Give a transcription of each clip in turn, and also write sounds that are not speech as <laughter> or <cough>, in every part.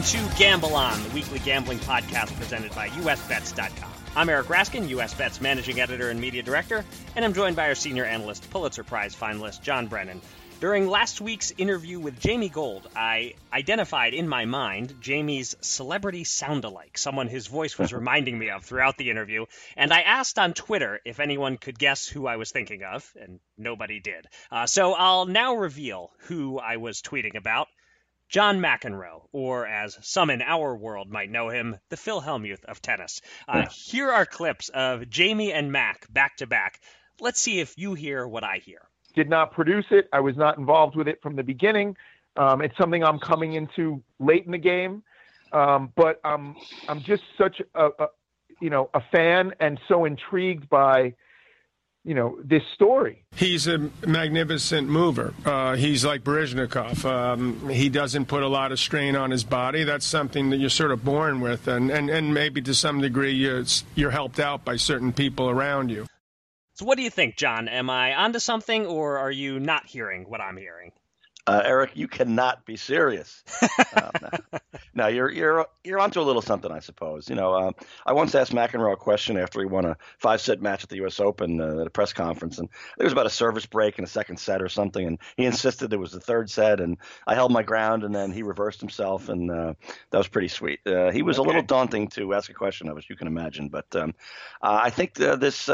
Welcome to Gamble On, the weekly gambling podcast presented by USBets.com. I'm Eric Raskin, USBets managing editor and media director, and I'm joined by our senior analyst, Pulitzer Prize finalist John Brennan. During last week's interview with Jamie Gold, I identified in my mind Jamie's celebrity sound-alike, someone his voice was <laughs> reminding me of throughout the interview, and I asked on Twitter if anyone could guess who I was thinking of, and nobody did. Uh, so I'll now reveal who I was tweeting about. John McEnroe, or as some in our world might know him, the Phil Hellmuth of tennis. Uh, here are clips of Jamie and Mac back to back. Let's see if you hear what I hear did not produce it. I was not involved with it from the beginning. Um, it's something I'm coming into late in the game, um, but I'm I'm just such a, a, you know a fan and so intrigued by you know this story. He's a magnificent mover. Uh, he's like Baryshnikov. Um, he doesn't put a lot of strain on his body. That's something that you're sort of born with, and and, and maybe to some degree you're, you're helped out by certain people around you. So, what do you think, John? Am I onto something, or are you not hearing what I'm hearing? Uh, Eric, you cannot be serious. uh, <laughs> no. you're you're you're onto a little something, I suppose. You know, uh, I once asked McEnroe a question after he won a five set match at the U.S. Open uh, at a press conference, and it was about a service break in a second set or something, and he insisted it was the third set, and I held my ground, and then he reversed himself, and uh, that was pretty sweet. Uh, he was okay. a little daunting to ask a question of, as you can imagine, but um, I think this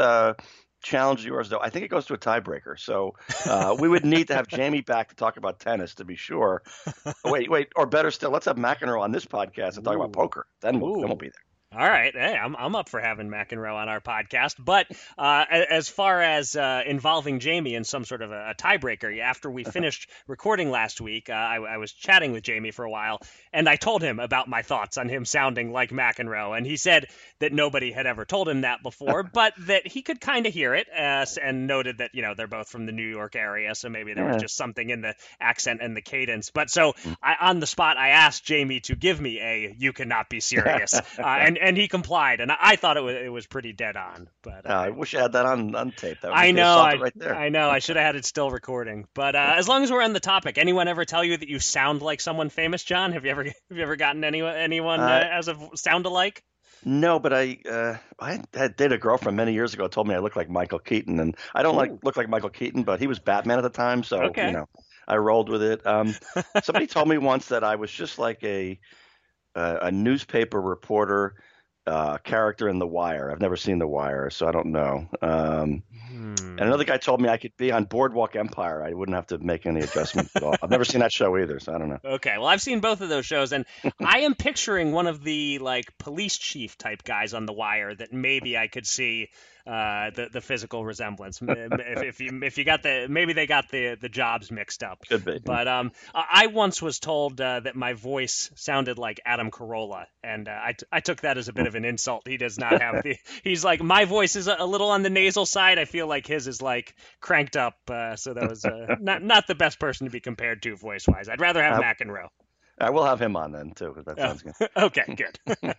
challenge yours, though. I think it goes to a tiebreaker. So uh, we would need to have Jamie back to talk about tennis to be sure. <laughs> wait, wait, or better still, let's have McEnroe on this podcast and talk Ooh. about poker. Then we'll, then we'll be there. All right, hey, I'm I'm up for having McEnroe on our podcast. But uh, as far as uh, involving Jamie in some sort of a, a tiebreaker, after we <laughs> finished recording last week, uh, I, I, was chatting with Jamie for a while, and I told him about my thoughts on him sounding like McEnroe, and he said that nobody had ever told him that before, <laughs> but that he could kind of hear it, uh, and noted that you know they're both from the New York area, so maybe there was just something in the accent and the cadence. But so mm. I, on the spot, I asked Jamie to give me a "You cannot be serious," <laughs> uh, and and he complied, and I, thought it was it was pretty dead on. But uh, I wish I had that on on tape. That I know, I, right there. I know, I should have had it still recording. But uh, as long as we're on the topic, anyone ever tell you that you sound like someone famous, John? Have you ever <laughs> have you ever gotten anyone anyone uh, uh as a sound alike? No, but I uh, I had dated a girlfriend many years ago. Told me I looked like Michael Keaton, and I don't Ooh. like look like Michael Keaton, but he was Batman at the time, so okay. you know I rolled with it. Um, somebody <laughs> told me once that I was just like a a newspaper reporter uh, character in The Wire. I've never seen The Wire, so I don't know. Um, hmm. And another guy told me I could be on Boardwalk Empire. I wouldn't have to make any adjustments at all. I've never seen that show either, so I don't know. <laughs> Okay, well, I've seen both of those shows, and <laughs> I am picturing one of the like police chief type guys on The Wire that maybe I could see uh, the the physical resemblance. if, if, you if you got the maybe they got the the jobs mixed up. Could be. But um, I once was told uh, that my voice sounded like Adam Carolla, and uh, I, t- I took that as a bit of an insult. He does not have the. <laughs> He's like my voice is a, little on the nasal side. I feel like his is like cranked up. Uh, so that was uh, not not the best person to be compared to voice wise. I'd rather have McEnroe. I will have him on then too. Because that sounds good. <laughs> okay, good. <laughs>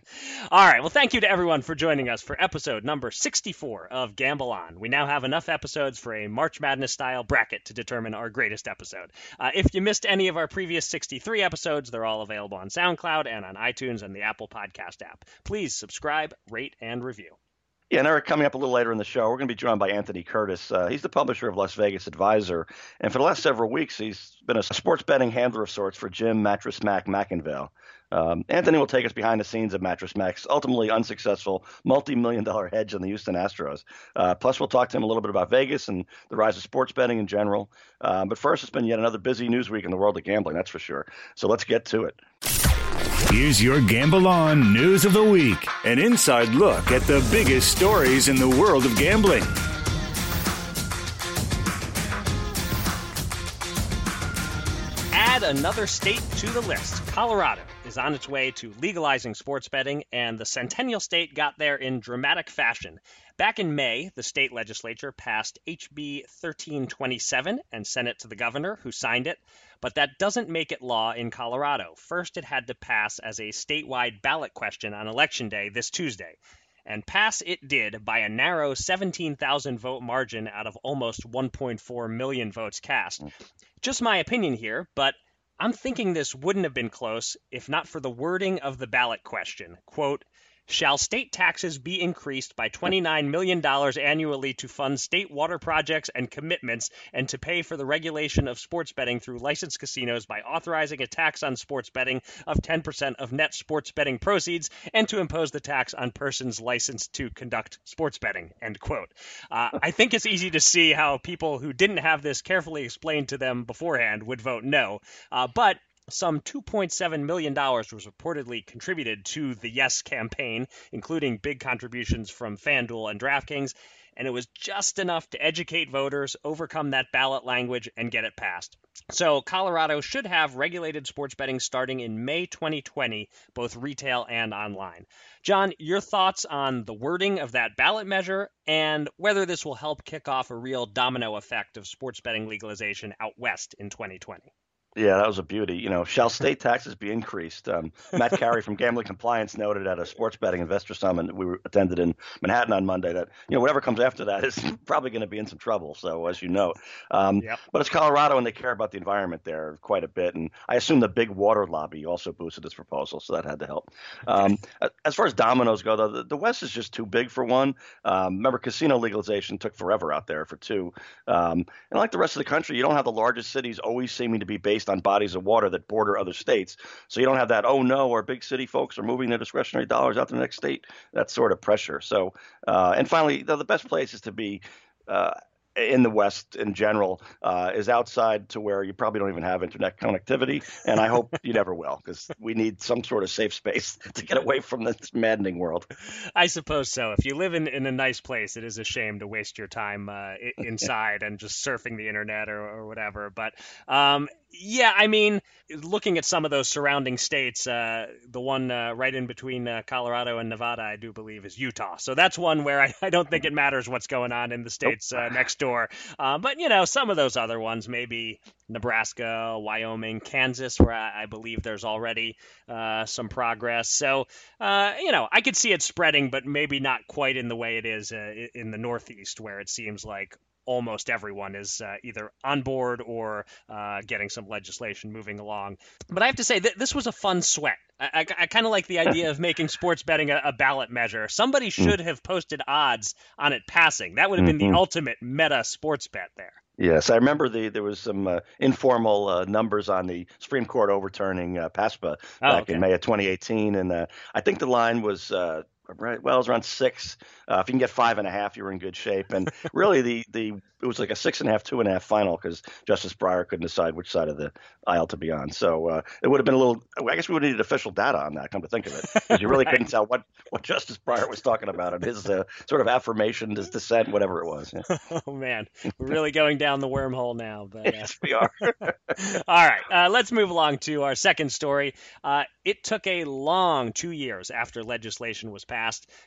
All right. Well, thank you to everyone for joining us for episode number 64 of Gamble On. We now have enough episodes for a March Madness style bracket to determine our greatest episode. Uh, if you missed any of our previous 63 episodes, they're all available on SoundCloud and on iTunes and the Apple Podcast app. Please subscribe, rate, and review. Yeah, and Eric, coming up a little later in the show, we're going to be joined by Anthony Curtis. Uh, he's the publisher of Las Vegas Advisor, and for the last several weeks, he's been a sports betting handler of sorts for Jim Mattress Mack McIngvale. Um, Anthony will take us behind the scenes of Mattress Mack's ultimately unsuccessful multi-million dollar hedge on the Houston Astros. Uh, plus, we'll talk to him a little bit about Vegas and the rise of sports betting in general. Uh, but first, it's been yet another busy news week in the world of gambling, that's for sure. So let's get to it. Here's your Gamble On News of the Week an inside look at the biggest stories in the world of gambling. Add another state to the list. Colorado is on its way to legalizing sports betting, and the Centennial State got there in dramatic fashion. Back in May, the state legislature passed HB 1327 and sent it to the governor, who signed it. But that doesn't make it law in Colorado. First, it had to pass as a statewide ballot question on Election Day this Tuesday. And pass it did by a narrow 17,000 vote margin out of almost 1.4 million votes cast. Mm. Just my opinion here, but I'm thinking this wouldn't have been close if not for the wording of the ballot question. Quote, Shall state taxes be increased by $29 million annually to fund state water projects and commitments and to pay for the regulation of sports betting through licensed casinos by authorizing a tax on sports betting of 10% of net sports betting proceeds and to impose the tax on persons licensed to conduct sports betting? End quote. Uh, I think it's easy to see how people who didn't have this carefully explained to them beforehand would vote no. Uh, but some $2.7 million was reportedly contributed to the Yes campaign, including big contributions from FanDuel and DraftKings, and it was just enough to educate voters, overcome that ballot language, and get it passed. So, Colorado should have regulated sports betting starting in May 2020, both retail and online. John, your thoughts on the wording of that ballot measure and whether this will help kick off a real domino effect of sports betting legalization out west in 2020? Yeah, that was a beauty. You know, shall state taxes be increased? Um, Matt Carey from Gambling Compliance noted at a sports betting investor summit we attended in Manhattan on Monday that you know whatever comes after that <laughs> is probably going to be in some trouble. So as you know, um, yep. but it's Colorado and they care about the environment there quite a bit, and I assume the big water lobby also boosted this proposal, so that had to help. Um, as far as dominoes go, though, the, the, West is just too big for one. Um, remember, casino legalization took forever out there for two, um, and like the rest of the country, you don't have the largest cities always seeming to be based on bodies of water that border other states. So you don't have that, oh no, our big city folks are moving their discretionary dollars out to the next state, that sort of pressure. So, uh, and finally, the, the best places to be uh, in the West in general uh, is outside to where you probably don't even have internet connectivity, and I hope you never will because we need some sort of safe space <laughs> to get away from this maddening world. I suppose so. If you live in, in a nice place, it is a shame to waste your time uh, inside and just surfing the internet or, or whatever. But um, yeah, I mean, looking at some of those surrounding states, uh, the one uh, right in between uh, Colorado and Nevada, I do believe, is Utah. So that's one where I, <laughs> I don't think it matters what's going on in the states nope. Uh, next door. Uh, but, you know, some of those other ones, maybe Nebraska, Wyoming, Kansas, where I, I believe there's already uh, some progress. So, you know, I could see it spreading, but maybe not quite in the way it is in the Northeast, where it seems like almost everyone is uh, either on board or uh, getting some legislation moving along. But I have to say, th- this was a fun sweat. I, I, I kind of like the idea of making sports betting a, a ballot measure. Somebody hmm. should have posted odds on it passing. That would have been mm-hmm. the ultimate meta sports bet there. Yes, I remember the there was some uh, informal uh, numbers on the Supreme Court overturning uh, PASPA oh, back okay. in May of 2018, and uh, I think the line was uh, right. Well, it was around six. Uh, if you can get five and a half, you were in good shape. And <laughs> really, the the it was like a six and a half, two and a half final because Justice Breyer couldn't decide which side of the aisle to be on. So uh, it would have been a little. I guess we would have needed official data on that. Come to think of it, because you really <laughs> right. couldn't tell what what Justice Breyer was talking about and his uh, sort of affirmation, his dissent, whatever it was. Yeah. <laughs> Oh man, we're really going down the wormhole now. But, uh... yes, we are. All right, uh, let's move along to our second story. Uh, it took a long two years after legislation was passed,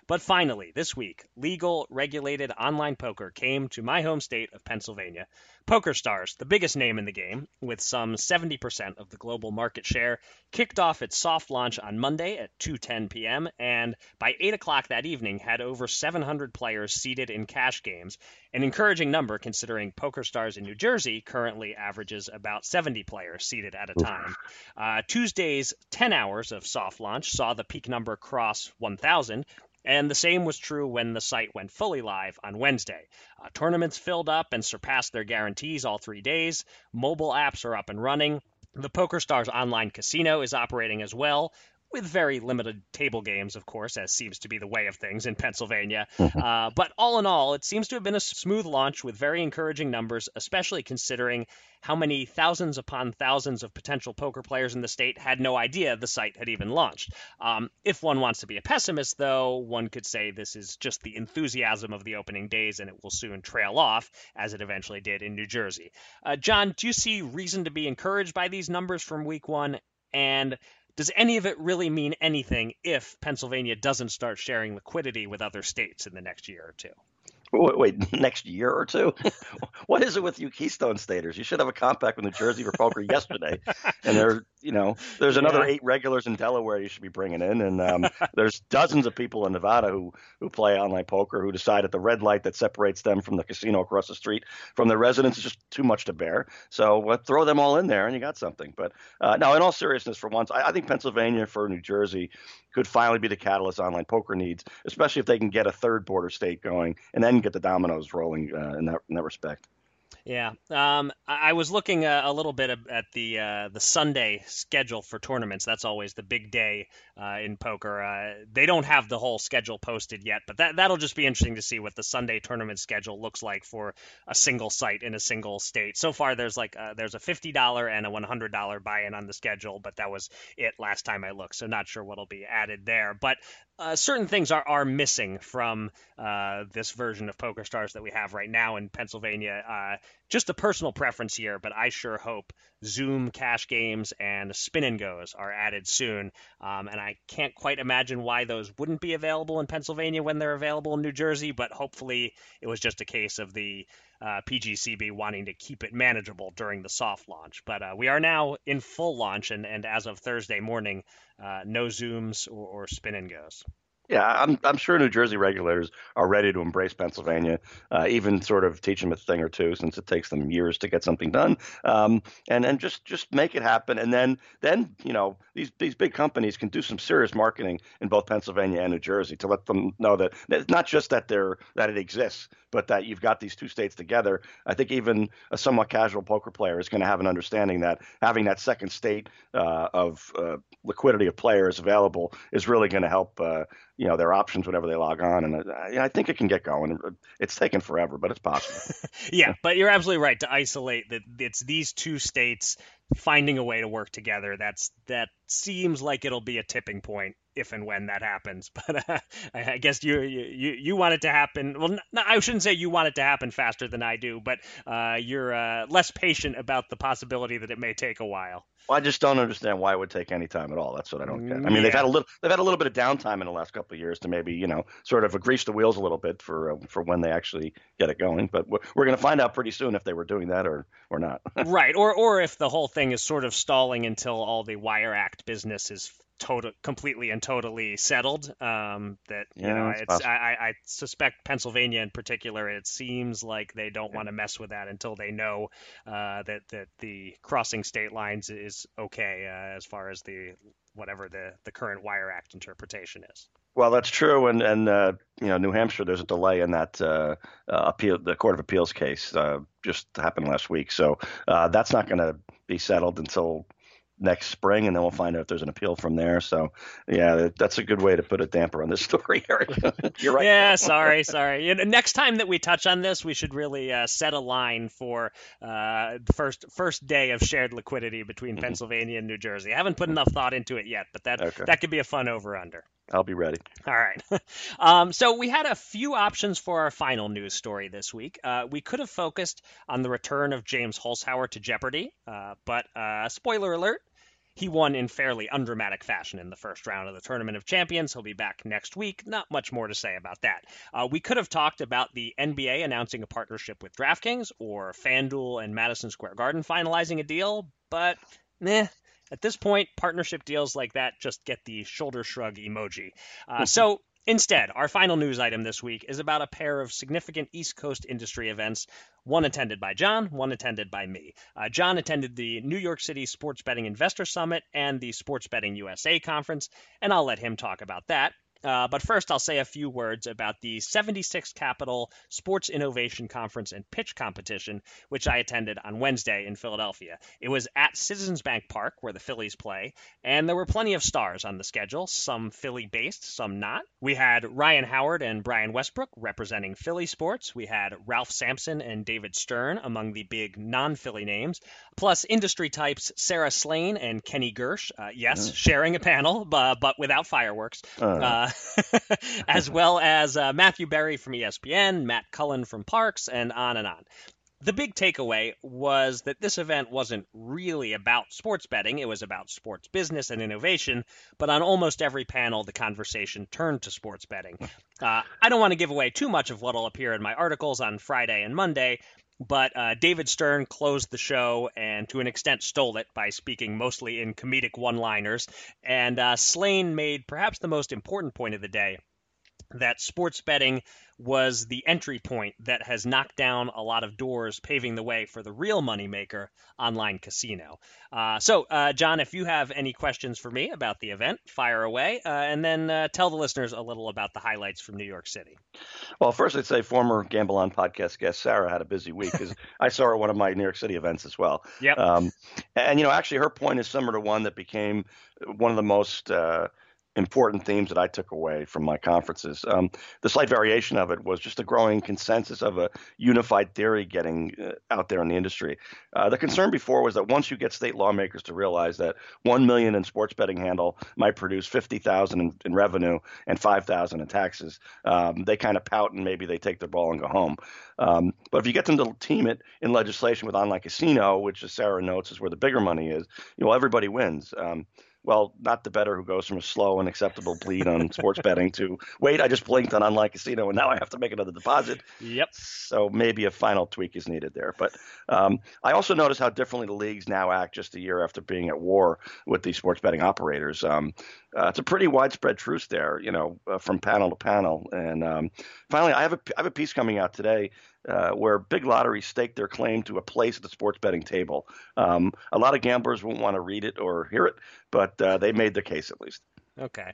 but finally, this week, legal, regulated online poker came to my home state of Pennsylvania. PokerStars, the biggest name in the game, with some 70% of the global market share, kicked off its soft launch on Monday at 2:10 p.m. and by 8 o'clock that evening had over 700 players seated in cash games, an encouraging number considering PokerStars in New Jersey currently averages about 70 players seated at a time. Uh, Tuesday's 10 hours of soft launch saw the peak number cross 1,000, and the same was true when the site went fully live on Wednesday. Uh, tournaments filled up and surpassed their guarantees all three days. Mobile apps are up and running. The PokerStars online casino is operating as well, with very limited table games, of course, as seems to be the way of things in Pennsylvania. Mm-hmm. Uh, but all in all, it seems to have been a smooth launch with very encouraging numbers, especially considering how many thousands upon thousands of potential poker players in the state had no idea the site had even launched. Um, if one wants to be a pessimist, though, one could say this is just the enthusiasm of the opening days and it will soon trail off, as it eventually did in New Jersey. Uh, John, do you see reason to be encouraged by these numbers from week one? And does any of it really mean anything if Pennsylvania doesn't start sharing liquidity with other states in the next year or two? Wait, wait, <laughs> next year or two? <laughs> what is it with you Keystone Staters? You should have a compact with New Jersey for poker yesterday, and they're you know, there's another yeah. eight regulars in Delaware you should be bringing in, and um, <laughs> there's dozens of people in Nevada who who play online poker who decide at the red light that separates them from the casino across the street from their residence is just too much to bear. So uh, throw them all in there, and you got something. But uh, no, in all seriousness, for once, I, I think Pennsylvania for New Jersey could finally be the catalyst online poker needs, especially if they can get a third border state going and then get the dominoes rolling uh, in that in that respect. Yeah, um, I was looking a, a, little bit at the uh, the Sunday schedule for tournaments. That's always the big day uh, in poker. Uh, they don't have the whole schedule posted yet, but that that'll just be interesting to see what the Sunday tournament schedule looks like for a single site in a single state. So far, there's like a, uh, there's a fifty dollar and a one hundred dollar buy-in on the schedule, but that was it last time I looked. So not sure what'll be added there. But uh, certain things are, are missing from uh, this version of PokerStars that we have right now in Pennsylvania. Uh, just a personal preference here, but I sure hope Zoom cash games and spin and goes are added soon. Um, and I can't quite imagine why those wouldn't be available in Pennsylvania when they're available in New Jersey, but hopefully it was just a case of the uh, PGCB wanting to keep it manageable during the soft launch. But uh, we are now in full launch, and, and as of Thursday morning, uh, no Zooms or, or spin and goes. Yeah, I'm I'm sure New Jersey regulators are ready to embrace Pennsylvania, uh, even sort of teach them a thing or two, since it takes them years to get something done, um, and and just just make it happen. And then then you know these these big companies can do some serious marketing in both Pennsylvania and New Jersey to let them know that it's not just that they're that it exists, but that you've got these two states together. I think even a somewhat casual poker player is going to have an understanding that having that second state uh, of uh, liquidity of players available is really going to help uh, you know their options whenever they log on, and uh, I, I think it can get going. It's taken forever, but it's possible. <laughs> yeah, but you're absolutely right to isolate that it's these two states finding a way to work together. That's that seems like it'll be a tipping point if and when that happens. <laughs> But uh, I guess you, you you want it to happen. Well, I shouldn't say you want it to happen faster than I do, but uh, you're uh, less patient about the possibility that it may take a while. Well, I just don't understand why it would take any time at all. That's what I don't get. I mean, yeah. they've had a little they've had a little bit of downtime in the last couple of years to maybe you know sort of grease the wheels a little bit for uh, for when they actually get it going. But we're, we're going to find out pretty soon if they were doing that or or not. <laughs> right, or or if the whole thing is sort of stalling until all the Wire Act business is total, completely and totally settled. Um, that yeah, you know, it's I, I, suspect Pennsylvania in particular. It seems like they don't yeah. want to mess with that until they know uh, that that the crossing state lines is okay uh, as far as the whatever the the current Wire Act interpretation is. Well, that's true, and and uh, you know, New Hampshire, there's a delay in that uh, uh, appeal, the Court of Appeals case uh, just happened last week, so uh, that's not going to be settled until next spring, and then we'll find out if there's an appeal from there. So, yeah, that's a good way to put a damper on this <laughs> story, Eric. You're right. Yeah, sorry, sorry. You know, next time that we touch on this, we should really uh, set a line for uh, first first day of shared liquidity between mm-hmm. Pennsylvania and New Jersey. I haven't put enough thought into it yet, but that okay. that could be a fun over under. I'll be ready. All right. <laughs> um, so we had a few options for our final news story this week. Uh, we could have focused on the return of James Holzhauer to Jeopardy, uh, but uh, spoiler alert, he won in fairly undramatic fashion in the first round of the Tournament of Champions. He'll be back next week. Not much more to say about that. Uh, we could have talked about the NBA announcing a partnership with DraftKings or FanDuel and Madison Square Garden finalizing a deal, but meh. At this point, partnership deals like that just get the shoulder shrug emoji. Uh, <laughs> so Instead, our final news item this week is about a pair of significant East Coast industry events, one attended by John, one attended by me. Uh, John attended the New York City Sports Betting Investor Summit and the Sports Betting USA conference, and I'll let him talk about that. Uh, but first, I'll say a few words about the 76th Capital Sports Innovation Conference and Pitch Competition, which I attended on Wednesday in Philadelphia. It was at Citizens Bank Park, where the Phillies play, and there were plenty of stars on the schedule, some Philly based, some not. We had Ryan Howard and Brian Westbrook representing Philly sports. We had Ralph Sampson and David Stern among the big non Philly names, plus industry types Sara Slane and Kenny Gersh. Uh, yes, mm. sharing a panel, but, but without fireworks. Uh. <laughs> as well as uh, Matthew Berry from ESPN, Matt Cullen from Parks, and on and on. The big takeaway was that this event wasn't really about sports betting, it was about sports business and innovation, but on almost every panel, the conversation turned to sports betting. Uh, I don't want to give away too much of what will appear in my articles on Friday and Monday, but uh, David Stern closed the show and to an extent stole it by speaking mostly in comedic one liners. And uh, Slane made perhaps the most important point of the day that sports betting was the entry point that has knocked down a lot of doors, paving the way for the real moneymaker, online casino. Uh, so, uh, John, if you have any questions for me about the event, fire away, uh, and then uh, tell the listeners a little about the highlights from New York City. Well, first, I'd say former Gamble On podcast guest Sara had a busy week because I saw her at one of my New York City events as well. Yep. Um, and, you know, actually, her point is similar to one that became one of the most uh, important themes that I took away from my conferences. Um, the slight variation of it was just a growing consensus of a unified theory getting uh, out there in the industry. Uh, the concern before was that once you get state lawmakers to realize that one million in sports betting handle might produce fifty thousand in, in revenue and five thousand in taxes, um, they kind of pout and maybe they take their ball and go home. Um, but if you get them to team it in legislation with online casino, which as Sara notes is where the bigger money is, you know everybody wins. Well, not the better who goes from a slow and acceptable bleed on sports betting to wait, I just blinked on online casino and now I have to make another deposit. Yep. So maybe a final tweak is needed there. But um, I also notice how differently the leagues now act just a year after being at war with these sports betting operators. Um, uh, it's a pretty widespread truce there, you know, uh, from panel to panel. And um, finally, I have a I have a piece coming out today uh, where big lotteries stake their claim to a place at the sports betting table. Um, a lot of gamblers won't want to read it or hear it, but uh, they made the case at least. Okay.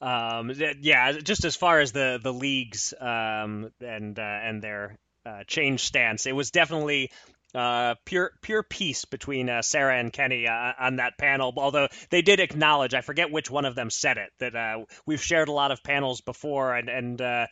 Um, yeah, just as far as the the leagues um, and uh, and their uh, change stance, it was definitely uh, pure pure peace between uh, Sara and Kenny uh, on that panel. Although they did acknowledge, I forget which one of them said it, that uh, we've shared a lot of panels before and and uh,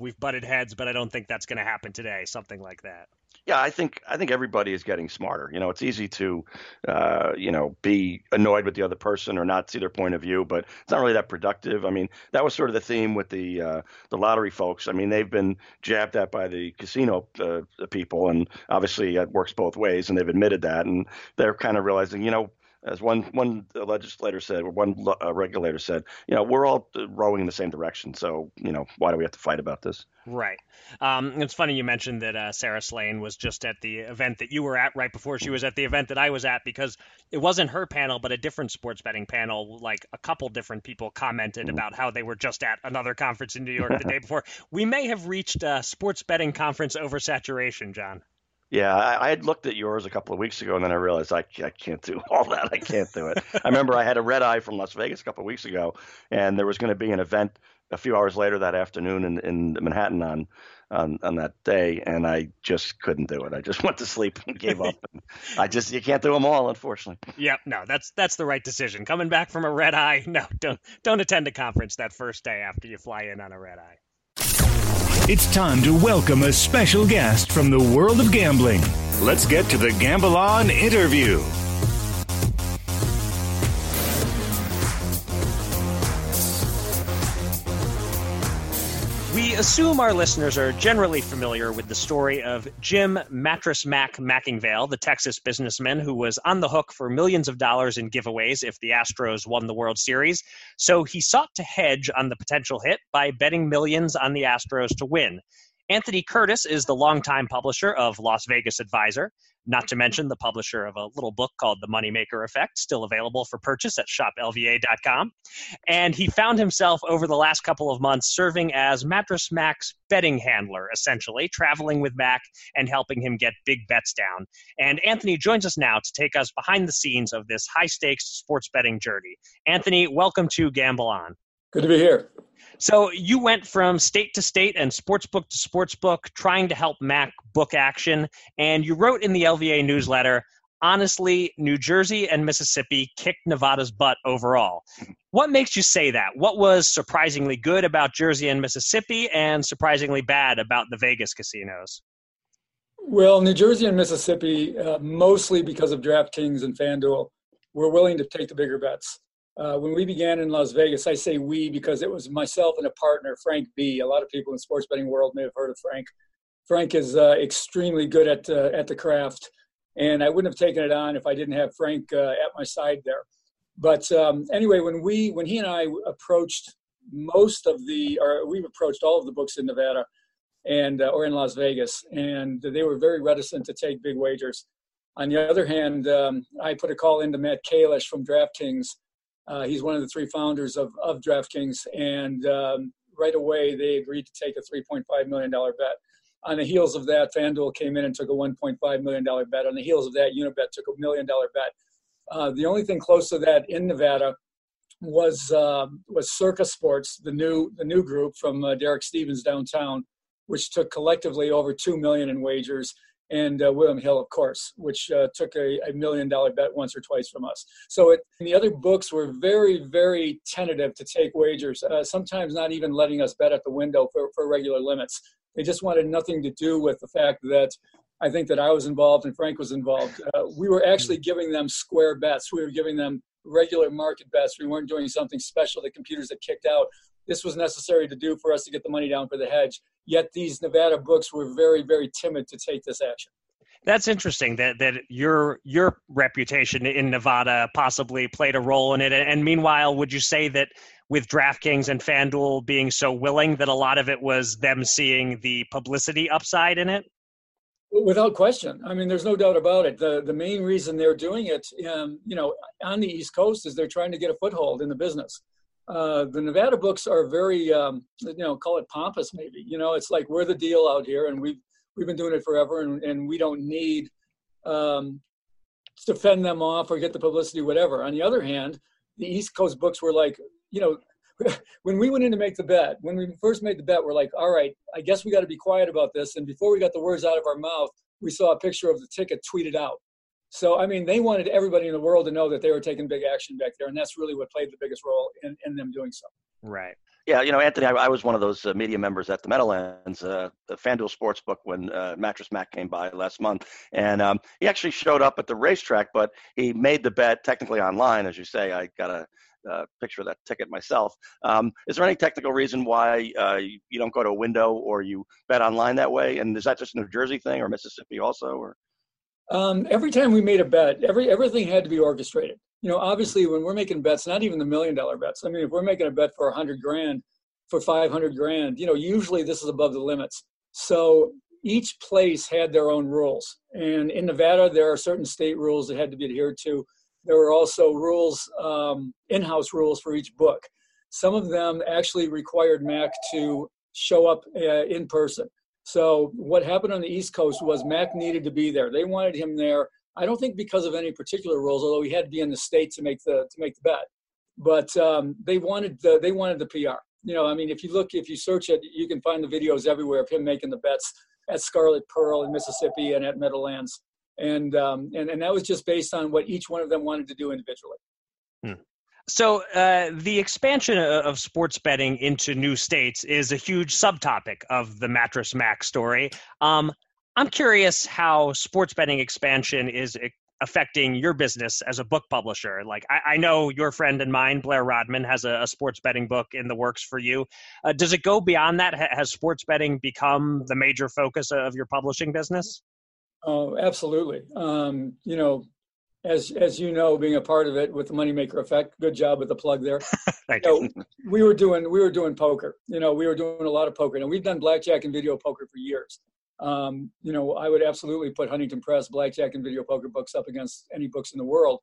we've butted heads, but I don't think that's going to happen today. Something like that yeah, I think I think everybody is getting smarter. You know, it's easy to, uh, you know, be annoyed with the other person or not see their point of view, but it's not really that productive. I mean, that was sort of the theme with the uh, the lottery folks. I mean, they've been jabbed at by the casino uh, people, and obviously it works both ways, and they've admitted that, and they're kind of realizing, you know, as one one legislator said, or one uh, regulator said, you know, we're all rowing in the same direction. So, you know, why do we have to fight about this? Right. Um, it's funny you mentioned that uh, Sara Slane was just at the event that you were at right before she was at the event that I was at because it wasn't her panel, but a different sports betting panel. Like a couple different people commented mm-hmm. about how they were just at another conference in New York the day <laughs> before. We may have reached a sports betting conference oversaturation, John. Yeah, I, I, had looked at yours a couple of weeks ago, and then I realized I, I can't do <laughs> all that. I can't do it. I remember I had a red eye from Las Vegas a couple of weeks ago, and there was going to be an event a few hours later that afternoon in, in Manhattan on, on on that day, and I just couldn't do it. I just <laughs> went to sleep and gave up. I just you can't do them all, unfortunately. Yep, no, that's that's the right decision. Coming back from a red eye, <laughs> no, don't don't attend a conference that first day after you fly in on a red eye. It's time to welcome a special guest from the world of gambling. Let's get to the Gamble On interview. Assume our listeners are generally familiar with the story of Jim Mattress Mack McIngvale, the Texas businessman who was on the hook for millions of dollars in giveaways if the Astros won the World Series. So he sought to hedge on the potential hit by betting millions on the Astros to win. Anthony Curtis is the longtime publisher of Las Vegas Advisor, not to mention the publisher of a little book called The Moneymaker Effect, still available for purchase at shopLVA.com. And he found himself over the last couple of months serving as Mattress Mack's betting handler, essentially, traveling with Mack and helping him get big bets down. And Anthony joins us now to take us behind the scenes of this high stakes sports betting journey. Anthony, welcome to Gamble On. Good to be here. So you went from state to state and sportsbook to sportsbook, trying to help Mack book action, and you wrote in the LVA newsletter. Honestly, New Jersey and Mississippi kicked Nevada's butt overall. What makes you say that? What was surprisingly good about Jersey and Mississippi and surprisingly bad about the Vegas casinos? Well, New Jersey and Mississippi, uh, mostly because of DraftKings and FanDuel, were willing to take the bigger bets. Uh, when we began in Las Vegas, I say we because it was myself and a partner, Frank B. A lot of people in the sports betting world may have heard of Frank. Frank is uh, extremely good at uh, at the craft, and I wouldn't have taken it on if I didn't have Frank uh, at my side there. But um, anyway, when we when he and I approached most of the, or we've approached all of the books in Nevada, and uh, or in Las Vegas, and they were very reticent to take big wagers. On the other hand, um, I put a call into Matt Kalish from DraftKings. Uh, he's one of the three founders of, of DraftKings, and um, right away they agreed to take a $3.5 million bet. On the heels of that, FanDuel came in and took a $1.5 million bet. On the heels of that, Unibet took a million dollar bet. Uh, the only thing close to that in Nevada was uh, was Circa Sports, the new the new group from uh, Derek Stevens downtown, which took collectively over two million in wagers, and uh, William Hill, of course, which uh, took a, a, million dollar bet once or twice from us. So it, the other books were very very tentative to take wagers, uh, sometimes not even letting us bet at the window for, for regular limits. They just wanted nothing to do with the fact that I think that I was involved and Frank was involved. Uh, we were actually giving them square bets. We were giving them regular market bets. We weren't doing something special. The computers had kicked out. This was necessary to do for us to get the money down for the hedge. Yet these Nevada books were very, very timid to take this action. That's interesting that that your your reputation in Nevada possibly played a role in it. And meanwhile, would you say that with DraftKings and FanDuel being so willing, that a lot of it was them seeing the publicity upside in it? Without question. I mean, there's no doubt about it. The the main reason they're doing it, um, you know, on the East Coast is they're trying to get a foothold in the business. Uh, the Nevada books are very, um, you know, call it pompous, maybe. You know, it's like we're the deal out here, and we've we've been doing it forever, and, and we don't need um, to fend them off or get the publicity, whatever. On the other hand, the East Coast books were like, you know, <laughs> when we went in to make the bet, when we first made the bet, we're like, all right, I guess we got to be quiet about this. And before we got the words out of our mouth, we saw a picture of the ticket tweeted out. So, I mean, they wanted everybody in the world to know that they were taking big action back there. And that's really what played the biggest role in, in them doing so. Right. Yeah, you know, Anthony, I, I was one of those uh, media members at the Meadowlands, uh, the FanDuel Sportsbook, when uh, Mattress Mack came by last month, and um, he actually showed up at the racetrack, but he made the bet technically online, as you say. I got a uh, picture of that ticket myself. Um, is there any technical reason why uh, you, you, don't go to a window or you bet online that way? And is that just a New Jersey thing or Mississippi also? Or um, every time we made a bet, every everything had to be orchestrated. You know, obviously, when we're making bets, not even the million dollar bets. I mean, if we're making a bet for a hundred grand, for five hundred grand, you know, usually this is above the limits. So each place had their own rules, and in Nevada, there are certain state rules that had to be adhered to there were also rules, um, in-house rules for each book. Some of them actually required Mack to show up uh, in person. So what happened on the East Coast was Mack needed to be there. They wanted him there. I don't think because of any particular rules, although he had to be in the state to make the to make the bet. But um, they wanted the they wanted the PR. You know, I mean, if you look, if you search it, you can find the videos everywhere of him making the bets at Scarlet Pearl in Mississippi and at Meadowlands and um, and and that was just based on what each one of them wanted to do individually. Hmm. So uh, the expansion of sports betting into new states is a huge subtopic of the Mattress Mack story. Um, I'm curious how sports betting expansion is affecting your business as a book publisher. Like I, I know your friend and mine, Blair Rodman, has a, a sports betting book in the works for you. Uh, does it go beyond that? has sports betting become the major focus of your publishing business? Oh, absolutely. Um, you know, as as you know, being a part of it with the Moneymaker Effect, good job with the plug there. <laughs> Thank you. Know, we were doing we were doing poker. You know, we were doing a lot of poker, and we've done blackjack and video poker for years. Um, you know, I would absolutely put Huntington Press blackjack and video poker books up against any books in the world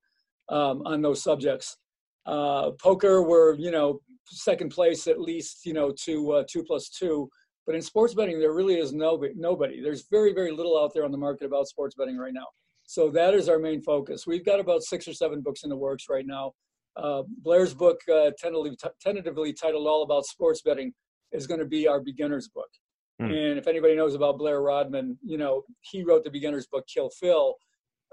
um, on those subjects. Uh, poker, were you know second place at least you know to uh, two plus two but in sports betting, there really is nobody. nobody. There's very, very little out there on the market about sports betting right now. So that is our main focus. We've got about six or seven books in the works right now. Uh, Blair's book, uh, tentatively, tentatively, titled All About Sports Betting, is going to be our beginner's book. Hmm. And if anybody knows about Blair Rodman, you know, he wrote the beginner's book, Kill Phil,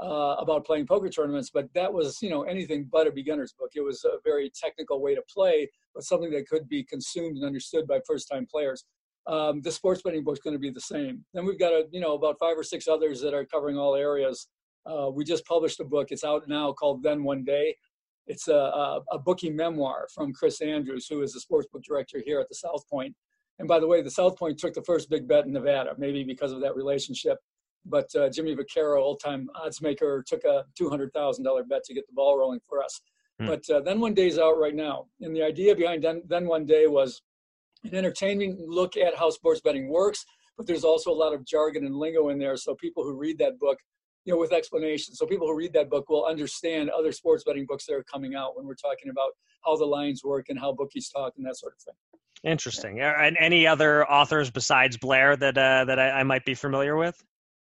uh, about playing poker tournaments, but that was, you know, anything but a beginner's book. It was a very technical way to play, but something that could be consumed and understood by first time players um, the sports betting book is going to be the same. Then we've got a, you know about five or six others that are covering all areas. Uh, we just published a book. It's out now called Then One Day. It's a, a, a bookie memoir from Chris Andrews, who is the sports book director here at the South Point. And by the way, the South Point took the first big bet in Nevada, maybe because of that relationship. But uh, Jimmy Vaccaro, old-time odds maker, took a $200,000 bet to get the ball rolling for us. Hmm. But uh, then one day's out right now, and the idea behind then, then one day was an entertaining look at how sports betting works, but there's also a lot of jargon and lingo in there. So people who read that book, you know, with explanations, so people who read that book will understand other sports betting books that are coming out when we're talking about how the lines work and how bookies talk and that sort of thing. Interesting. And any other authors besides Blair that uh, that I, I might be familiar with?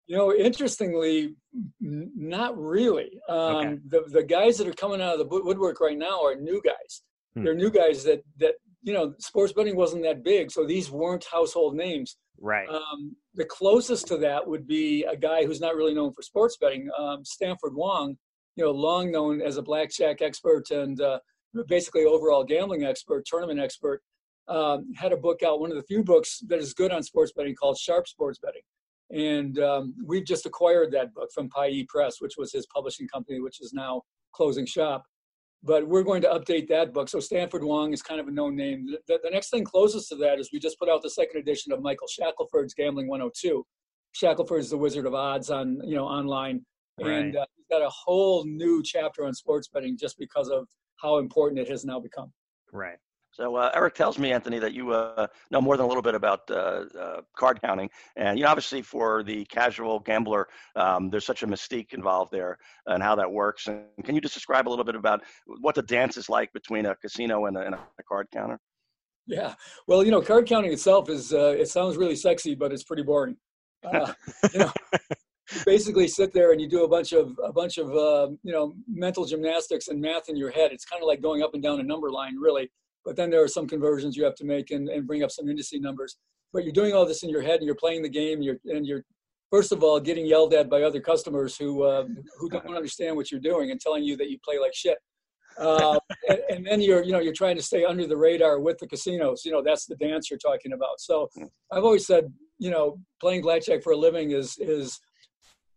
You know, interestingly, not really. Um, okay. The the guys that are coming out of the woodwork right now are new guys. Hmm. They're new guys that that you know, sports betting wasn't that big, so these weren't household names. Right. Um, the closest to that would be a guy who's not really known for sports betting, um, Stanford Wong. You know, long known as a blackjack expert and uh, basically overall gambling expert, tournament expert. Um, had a book out, one of the few books that is good on sports betting called Sharp Sports Betting. And um, we've just acquired that book from Pie Press, which was his publishing company, which is now closing shop but we're going to update that book. So Stanford Wong is kind of a known name. The, the, next thing closest to that is we just put out the second edition of Michael Shackelford's Gambling 102. Shackelford is the Wizard of Odds on you know online, right. and uh, he's got a whole new chapter on sports betting just because of how important it has now become. Right. So uh, Eric tells me, Anthony, that you uh, know more than a little bit about uh, uh card counting, and you know, obviously for the casual gambler, um, there's such a mystique involved there and how that works. And can you just describe a little bit about what the dance is like between a casino and a, and a card counter? Yeah, well, you know, card counting itself is uh, it sounds really sexy, but it's pretty boring. Uh, you know. <laughs> you basically sit there and you do a bunch of a bunch of you know mental gymnastics and math in your head. It's kind of like going up and down a number line, really but then there are some conversions you have to make and, and bring up some industry numbers. But you're doing all this in your head and you're playing the game. You're and you're first of all getting yelled at by other customers who uh, who don't <laughs> understand what you're doing and telling you that you play like shit. Uh, and, and, then you're you know you're trying to stay under the radar with the casinos. You know that's the dance you're talking about. So I've always said you know playing blackjack for a living is is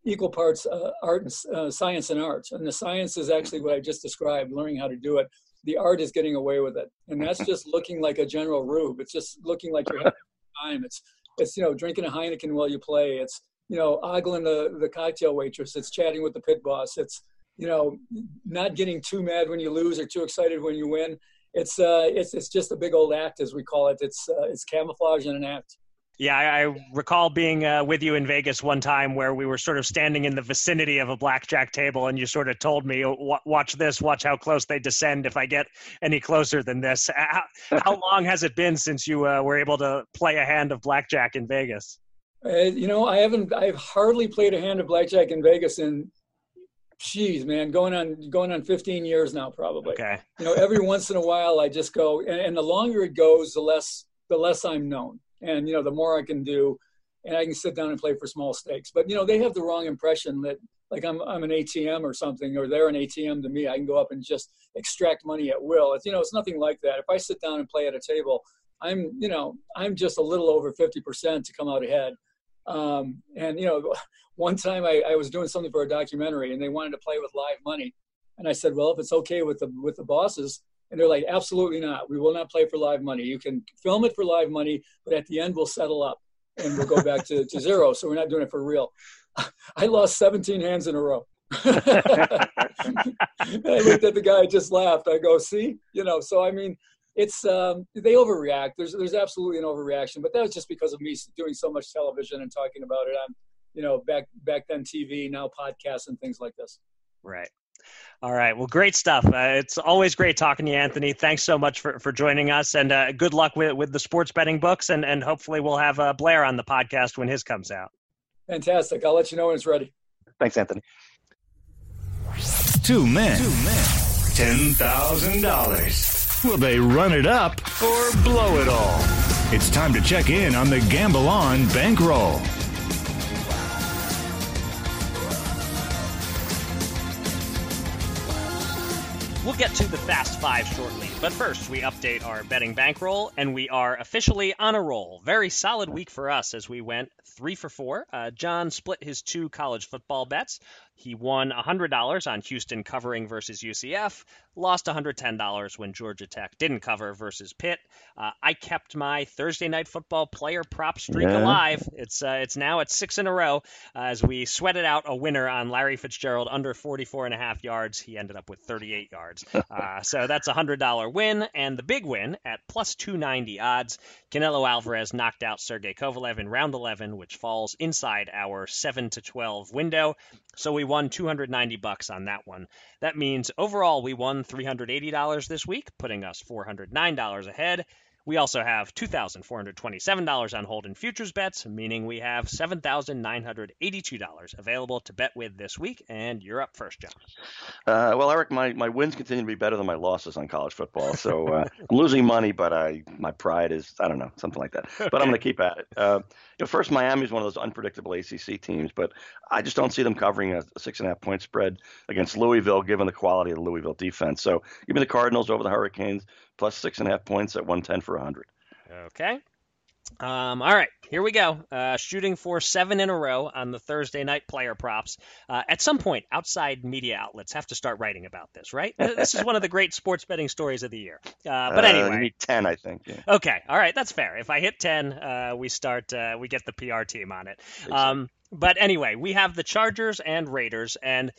equal parts uh, art and uh, science and art. And the science is actually what I just described, learning how to do it the art is getting away with it, and that's just <laughs> looking like a general rube. It's just looking like you're having time. It's it's you know drinking a Heineken while you play. It's you know ogling the the cocktail waitress. It's chatting with the pit boss. It's you know not getting too mad when you lose or too excited when you win. It's uh it's it's just a big old act as we call it. It's uh, it's camouflage and an act. Yeah, I, I recall being uh, with you in Vegas one time where we were sort of standing in the vicinity of a blackjack table, and you sort of told me, "Watch this, watch how close they descend if I get any closer than this." How, how <laughs> long has it been since you uh, were able to play a hand of blackjack in Vegas? Uh, you know, I haven't. I've hardly played a hand of blackjack in Vegas in, Jeez, man, going on going on 15 years now, probably. Okay. You know, every once in a while, I just go, and, and the longer it goes, the less the less I'm known and you know the more I can do, and I can sit down and play for small stakes. But you know they have the wrong impression that like I'm I'm an ATM or something, or they're an ATM to me. I can go up and just extract money at will. It's you know it's nothing like that. If I sit down and play at a table, I'm you know I'm just a little over fifty percent to come out ahead. Um, and you know, <laughs> one time I, I was doing something for a documentary, and they wanted to play with live money, and I said, well, if it's okay with the with the bosses, and they're like, absolutely not. We will not play for live money. You can film it for live money, but at the end we'll settle up and we'll go back to, to zero. So we're not doing it for real. <laughs> I lost 17 hands in a row. <laughs> I looked at the guy, just laughed. I go, see, you know. So I mean, it's um, they overreact. There's there's absolutely an overreaction, but that was just because of me doing so much television and talking about it on, you know, back back then TV, now podcasts and things like this. Right. All right. Well, great stuff. Uh, it's always great talking to you, Anthony. Thanks so much for, for joining us, and uh, good luck with with the sports betting books. And and hopefully we'll have uh, Blair on the podcast when his comes out. Fantastic. I'll let you know when it's ready. Thanks, Anthony. Two men. Two men. Ten thousand dollars. Will they run it up or blow it all? It's time to check in on the Gamble On bankroll. We'll get to the Fast Five shortly, but first we update our betting bankroll, and we are officially on a roll. Very solid week for us as we went three for four. Uh, John split his two college football bets. He won $100 on Houston covering versus UCF, lost $110 when Georgia Tech didn't cover versus Pitt. Uh, I kept my Thursday night football player prop streak yeah. alive. It's uh, it's now at six in a row uh, as we sweated out a winner on Larry Fitzgerald under 44 and a half yards. He ended up with 38 yards. <laughs> Uh, so that's a $100 win. And the big win at plus 290 odds Canelo Alvarez knocked out Sergey Kovalev in round 11, which falls inside our 7 to 12 window. So we won 290 bucks on that one. That means overall we won $380 this week, putting us $409 ahead. We also have $2,427 on hold in futures bets, meaning we have $7,982 available to bet with this week. And you're up first, John. Uh, well, Eric, my, my wins continue to be better than my losses on college football. So uh, <laughs> I'm losing money, but I my pride is, I don't know, something like that. But I'm going to keep at it. Uh, you know, first, Miami is one of those unpredictable ACC teams, but I just don't see them covering a, a six and a half point spread against Louisville, given the quality of the Louisville defense. So give me the Cardinals over the Hurricanes plus six and a half points at 110 for 100. Okay. Um, all right, here we go. Uh, shooting for seven in a row on the Thursday night player props. Uh, at some point, outside media outlets have to start writing about this, right? this is one of the great sports betting stories of the year. Uh, <laughs> but anyway, you need 10, I think. Yeah. Okay, all right, that's fair. If I hit 10, uh, we start. Uh, we get the PR team on it. Um, but anyway, we have the Chargers and Raiders, and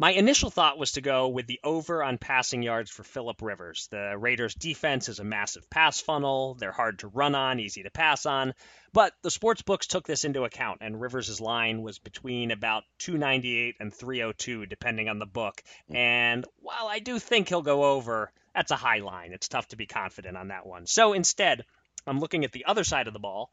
my initial thought was to go with the over on passing yards for Philip Rivers. The Raiders' defense is a massive pass funnel. They're hard to run on, easy to pass on. But the sports books took this into account, and Rivers' line was between about 298 and 302, depending on the book. And while I do think he'll go over, that's a high line. It's tough to be confident on that one. So instead, I'm looking at the other side of the ball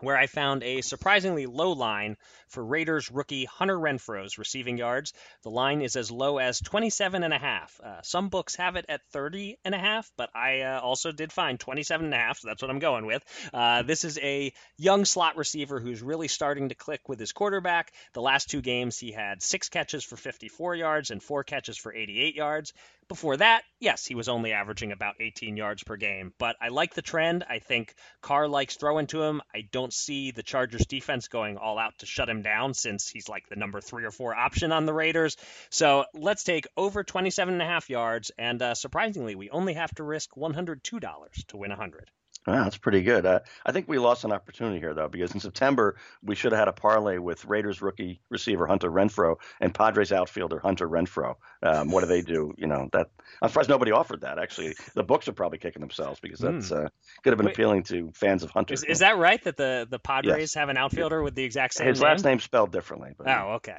where I found a surprisingly low line for Raiders rookie Hunter Renfrow's receiving yards. The line is as low as 27 and a half. Uh, some books have it at 30 and a half, but I uh, also did find 27 and a half, so that's what I'm going with. Uh, this is a young slot receiver who's really starting to click with his quarterback. The last two games, he had six catches for 54 yards and four catches for 88 yards. Before that, yes, he was only averaging about 18 yards per game, but I like the trend. I think Carr likes throwing to him. I don't see the Chargers defense going all out to shut him down since he's like the number three or four option on the Raiders. So let's take over 27 and a half yards, and uh, surprisingly, we only have to risk $102 to win 100. Wow, that's pretty good. Uh, I think we lost an opportunity here, though, because in September we should have had a parlay with Raiders rookie receiver Hunter Renfrow and Padres outfielder Hunter Renfroe. Um, what do they do? You know that I'm surprised nobody offered that. Actually, the books are probably kicking themselves because that's uh, could have been Wait. appealing to fans of Hunter. Is, is that right that the, the Padres have an outfielder with the exact same His name? last name's spelled differently, but, Oh, okay. All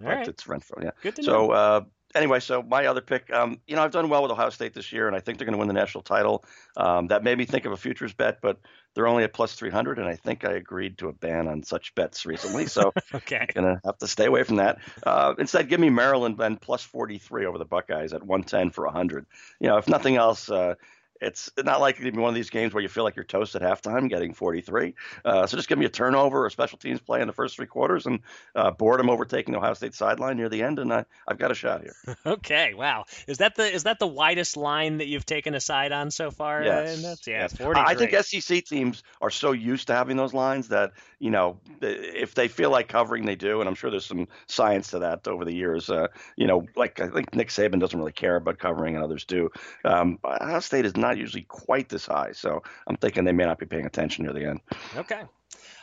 but right. it's Renfrow. Yeah. Good to So know. uh, anyway, so my other pick, um, you know, I've done well with Ohio State this year, and I think they're going to win the national title. Um, that made me think of a futures bet, but they're only at plus 300, and I think I agreed to a ban on such bets recently, so <laughs> okay. I'm going to have to stay away from that. Uh, instead, give me Maryland then plus 43 over the Buckeyes at 110 for 100. You know, if nothing else. Uh, it's not likely to be one of these games where you feel like you're toast at halftime getting 43. Uh, so just give me a turnover or special teams play in the first three quarters and uh, boredom overtaking the Ohio State sideline near the end, and I, I've got a shot here. <laughs> Okay. Wow. Is that the is that the widest line that you've taken a side on so far? Yes. And that's- yeah. yes. 43. I think SEC teams are so used to having those lines that you know if they feel like covering, they do, and I'm sure there's some science to that over the years. Uh, you know, like I think Nick Saban doesn't really care about covering, and others do. Um, Ohio State is not usually quite this high, so I'm thinking they may not be paying attention near the end. Okay.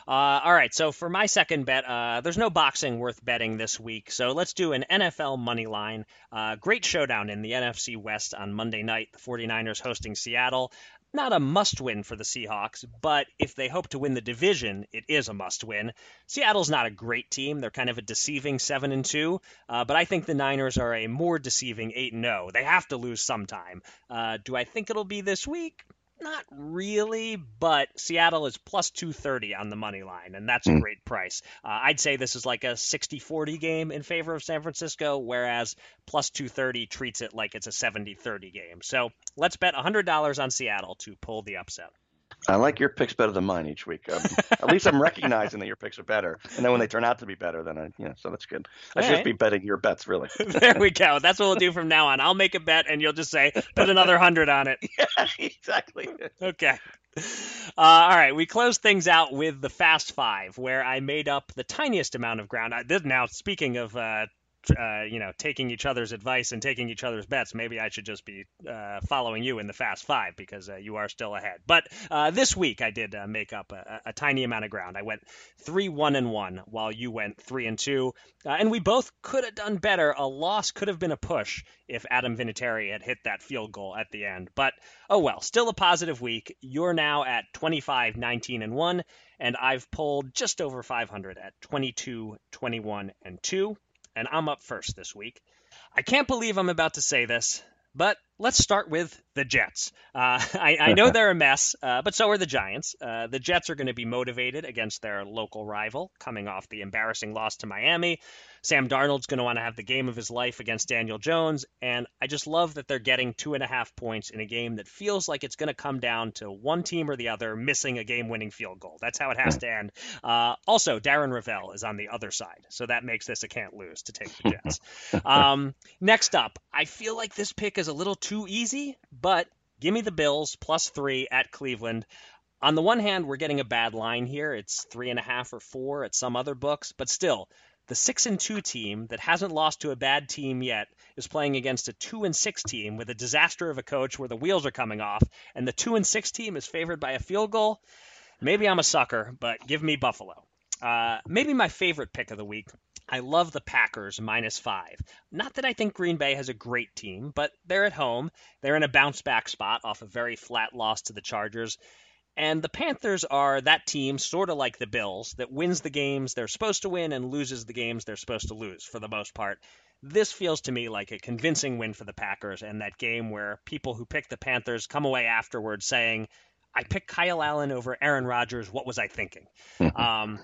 Uh, all right, so for my second bet, uh, there's no boxing worth betting this week, so let's do an NFL money line. Uh, great showdown in the NFC West on Monday night. The 49ers hosting Seattle. Not a must win for the Seahawks, but if they hope to win the division, it is a must win. Seattle's not a great team. They're kind of a deceiving 7 and 2, uh, but I think the Niners are a more deceiving 8 and 0. They have to lose sometime. Uh, do I think it'll be this week? Not really, but Seattle is plus 230 on the money line, and that's a Hmm. great price. Uh, I'd say this is like a 60 40 game in favor of San Francisco, whereas plus 230 treats it like it's a 70 30 game. So let's bet $100 on Seattle to pull the upset. I like your picks better than mine each week. Um, <laughs> at least I'm recognizing that your picks are better, and then when they turn out to be better, then I, you know, so that's good. I All should right. just be betting your bets, really. <laughs> there we go. That's what we'll do from now on. I'll make a bet, and you'll just say, put another 100 on it. <laughs> yeah, exactly. Okay. Uh, all right, we close things out with the Fast Five, where I made up the tiniest amount of ground. I, this, now, speaking of uh, uh, you know, taking each other's advice and taking each other's bets, maybe I should just be uh, following you in the Fast Five because uh, you are still ahead. But uh, this week I did uh, make up a, a, tiny amount of ground. I went three one and one while you went three and two, uh, and we both could have done better. A loss could have been a push if Adam Vinatieri had hit that field goal at the end. But oh well, still a positive week. You're now at 25, 19 and one and I've pulled just over 500 at 22, 21, and 2 and I'm up first this week. I can't believe I'm about to say this, but let's start with the Jets. Uh, <laughs> I, I, know <laughs> they're a mess, uh, but so are the Giants. Uh, the Jets are going to be motivated against their local rival, coming off the embarrassing loss to Miami. Sam Darnold's going to want to have the game of his life against Daniel Jones, and I just love that they're getting two and a half points in a game that feels like it's going to come down to one team or the other missing a game-winning field goal. That's how it has to end. Uh, also, Darren Rovell is on the other side, so that makes this a can't lose to take the Jets. <laughs> um, next up, I feel like this pick is a little too easy, but give me the Bills plus three at Cleveland on the one hand, we're getting a bad line here. It's three and a half or four at some other books, but still, the six and two team that hasn't lost to a bad team yet is playing against a two and six team with a disaster of a coach where the wheels are coming off, and the two and six team is favored by a field goal. Maybe I'm a sucker, but give me Buffalo. Uh, maybe my favorite pick of the week. I love the Packers minus five. Not that I think Green Bay has a great team, but they're at home. They're in a bounce back spot off a very flat loss to the Chargers. And the Panthers are that team, sort of like the Bills, that wins the games they're supposed to win and loses the games they're supposed to lose for the most part. This feels to me like a convincing win for the Packers and that game where people who pick the Panthers come away afterwards saying, I picked Kyle Allen over Aaron Rodgers. What was I thinking? <laughs> um,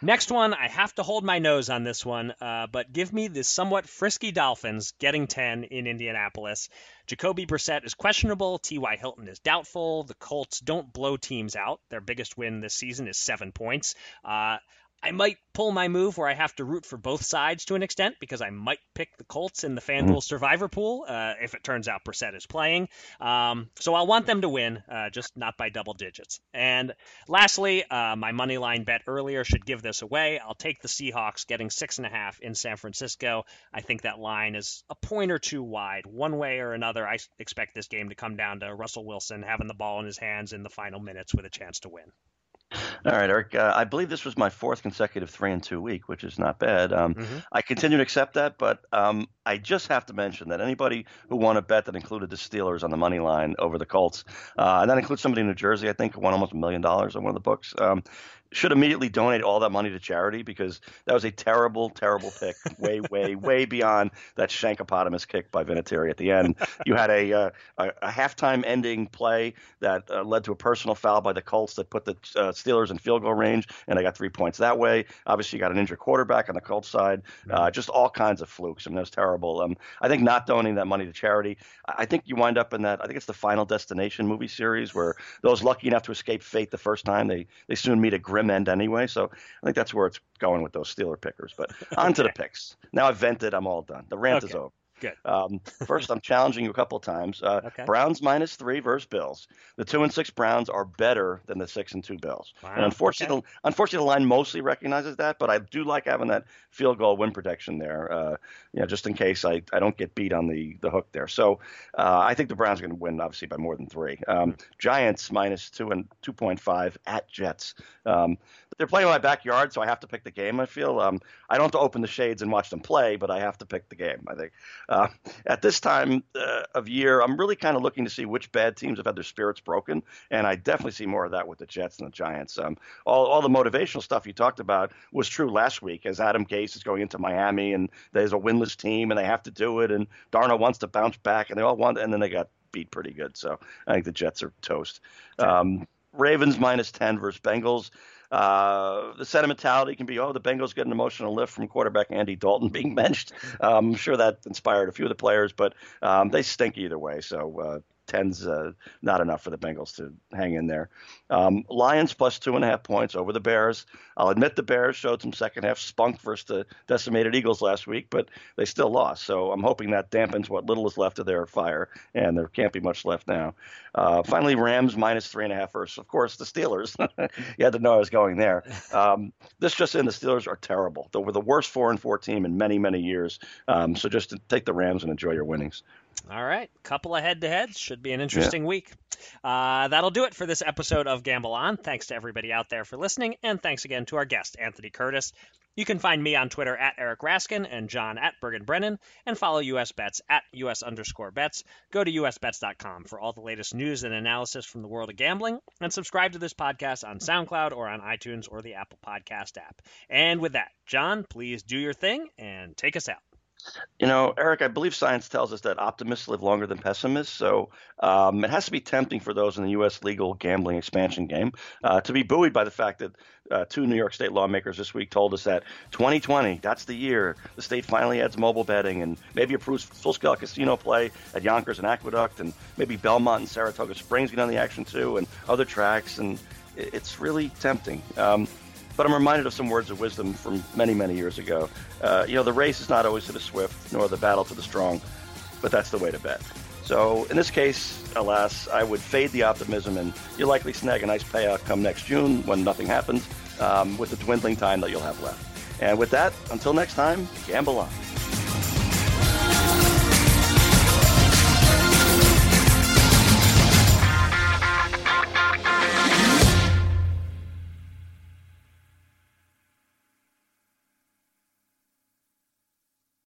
next one, I have to hold my nose on this one, uh, but give me the somewhat frisky Dolphins getting 10 in Indianapolis. Jacoby Brissett is questionable. T.Y. Hilton is doubtful. The Colts don't blow teams out. Their biggest win this season is seven points. Uh, I might pull my move where I have to root for both sides to an extent because I might pick the Colts in the FanDuel mm-hmm. Survivor pool uh, if it turns out Brissett is playing. Um, so I'll want them to win, uh, just not by double digits. And lastly, uh, my money line bet earlier should give this away. I'll take the Seahawks getting six and a half in San Francisco. I think that line is a point or two wide. One way or another, I expect this game to come down to Russell Wilson having the ball in his hands in the final minutes with a chance to win. All right, Eric. Uh, I believe this was my fourth consecutive three and two week, which is not bad. Um, mm-hmm. I continue to accept that, but um, I just have to mention that anybody who won a bet that included the Steelers on the money line over the Colts, uh, and that includes somebody in New Jersey, I think, who won almost a million dollars on one of the books. Um, should immediately donate all that money to charity because that was a terrible, terrible pick, <laughs> way, way, way beyond that Shankopotamus kick by Vinatieri at the end. You had a uh, a, a halftime ending play that uh, led to a personal foul by the Colts that put the uh, Steelers in field goal range, and I got three points that way. Obviously, you got an injured quarterback on the Colts side, uh, mm-hmm. just all kinds of flukes. I mean, that was terrible. Um, I think not donating that money to charity, I think you wind up in that. I think it's the Final Destination movie series where those lucky enough to escape fate the first time they they soon meet a grim end anyway. So I think that's where it's going with those Steeler pickers. But on to the picks. Now I've vented. I'm all done. The rant okay. is over. Good. Um, first, I'm challenging you a couple of times. Uh, okay. Browns minus three versus Bills. The two and six Browns are better than the six and two Bills. Wow. And unfortunately, okay. the, unfortunately, the line mostly recognizes that, but I do like having that field goal win protection there. Uh, you know, just in case I, I don't get beat on the the hook there. So uh, I think the Browns are going to win, obviously by more than three. Um, mm-hmm. Giants minus two and two point five at Jets. Um, they're playing in my backyard, so I have to pick the game. I feel um, I don't have to open the shades and watch them play, but I have to pick the game. I think uh, at this time uh, of year, I'm really kind of looking to see which bad teams have had their spirits broken, and I definitely see more of that with the Jets and the Giants. Um, all all the motivational stuff you talked about was true last week, as Adam Gase is going into Miami and there's a winless team and they have to do it, and Darnold wants to bounce back, and they all want, and then they got beat pretty good. So I think the Jets are toast. Um, Ravens minus 10 versus Bengals. Uh, the sentimentality can be, oh, the Bengals get an emotional lift from quarterback Andy Dalton being <laughs> benched. Um, I'm sure that inspired a few of the players, but um, they stink either way. So uh, ten's uh, not enough for the Bengals to hang in there. Um, Lions plus two and a half points over the Bears. I'll admit the Bears showed some second half spunk versus the decimated Eagles last week, but they still lost. So I'm hoping that dampens what little is left of their fire, and there can't be much left now. Uh, finally, Rams minus three and a half versus, of course, the Steelers. <laughs> you had to know I was going there. Um, this just in, the Steelers are terrible. They were the worst four and four team in many, many years. Um, so just take the Rams and enjoy your winnings. All right, couple of head-to-heads should be an interesting yeah. week. Uh, that'll do it for this episode of Gamble On. Thanks to everybody out there for listening, and thanks again to our guest Anthony Curtis. You can find me on Twitter at Eric Raskin and John at Bergen Brennan, and follow US Bets at US underscore bets. Go to usbets.com for all the latest news and analysis from the world of gambling, and subscribe to this podcast on SoundCloud or on iTunes or the Apple Podcast app. And with that, John, please do your thing and take us out. You know, Eric, I believe science tells us that optimists live longer than pessimists. So um, it has to be tempting for those in the U.S. legal gambling expansion game uh, to be buoyed by the fact that uh, two New York State lawmakers this week told us that 2020, that's the year the state finally adds mobile betting and maybe approves full scale casino play at Yonkers and Aqueduct, and maybe Belmont and Saratoga Springs get on the action too, and other tracks. And it's really tempting. Um, but I'm reminded of some words of wisdom from many, many years ago. Uh, you know, the race is not always to the swift, nor the battle to the strong, but that's the way to bet. So in this case, alas, I would fade the optimism, and you'll likely snag a nice payout come next June when nothing happens, um, with the dwindling time that you'll have left. And with that, until next time, gamble on.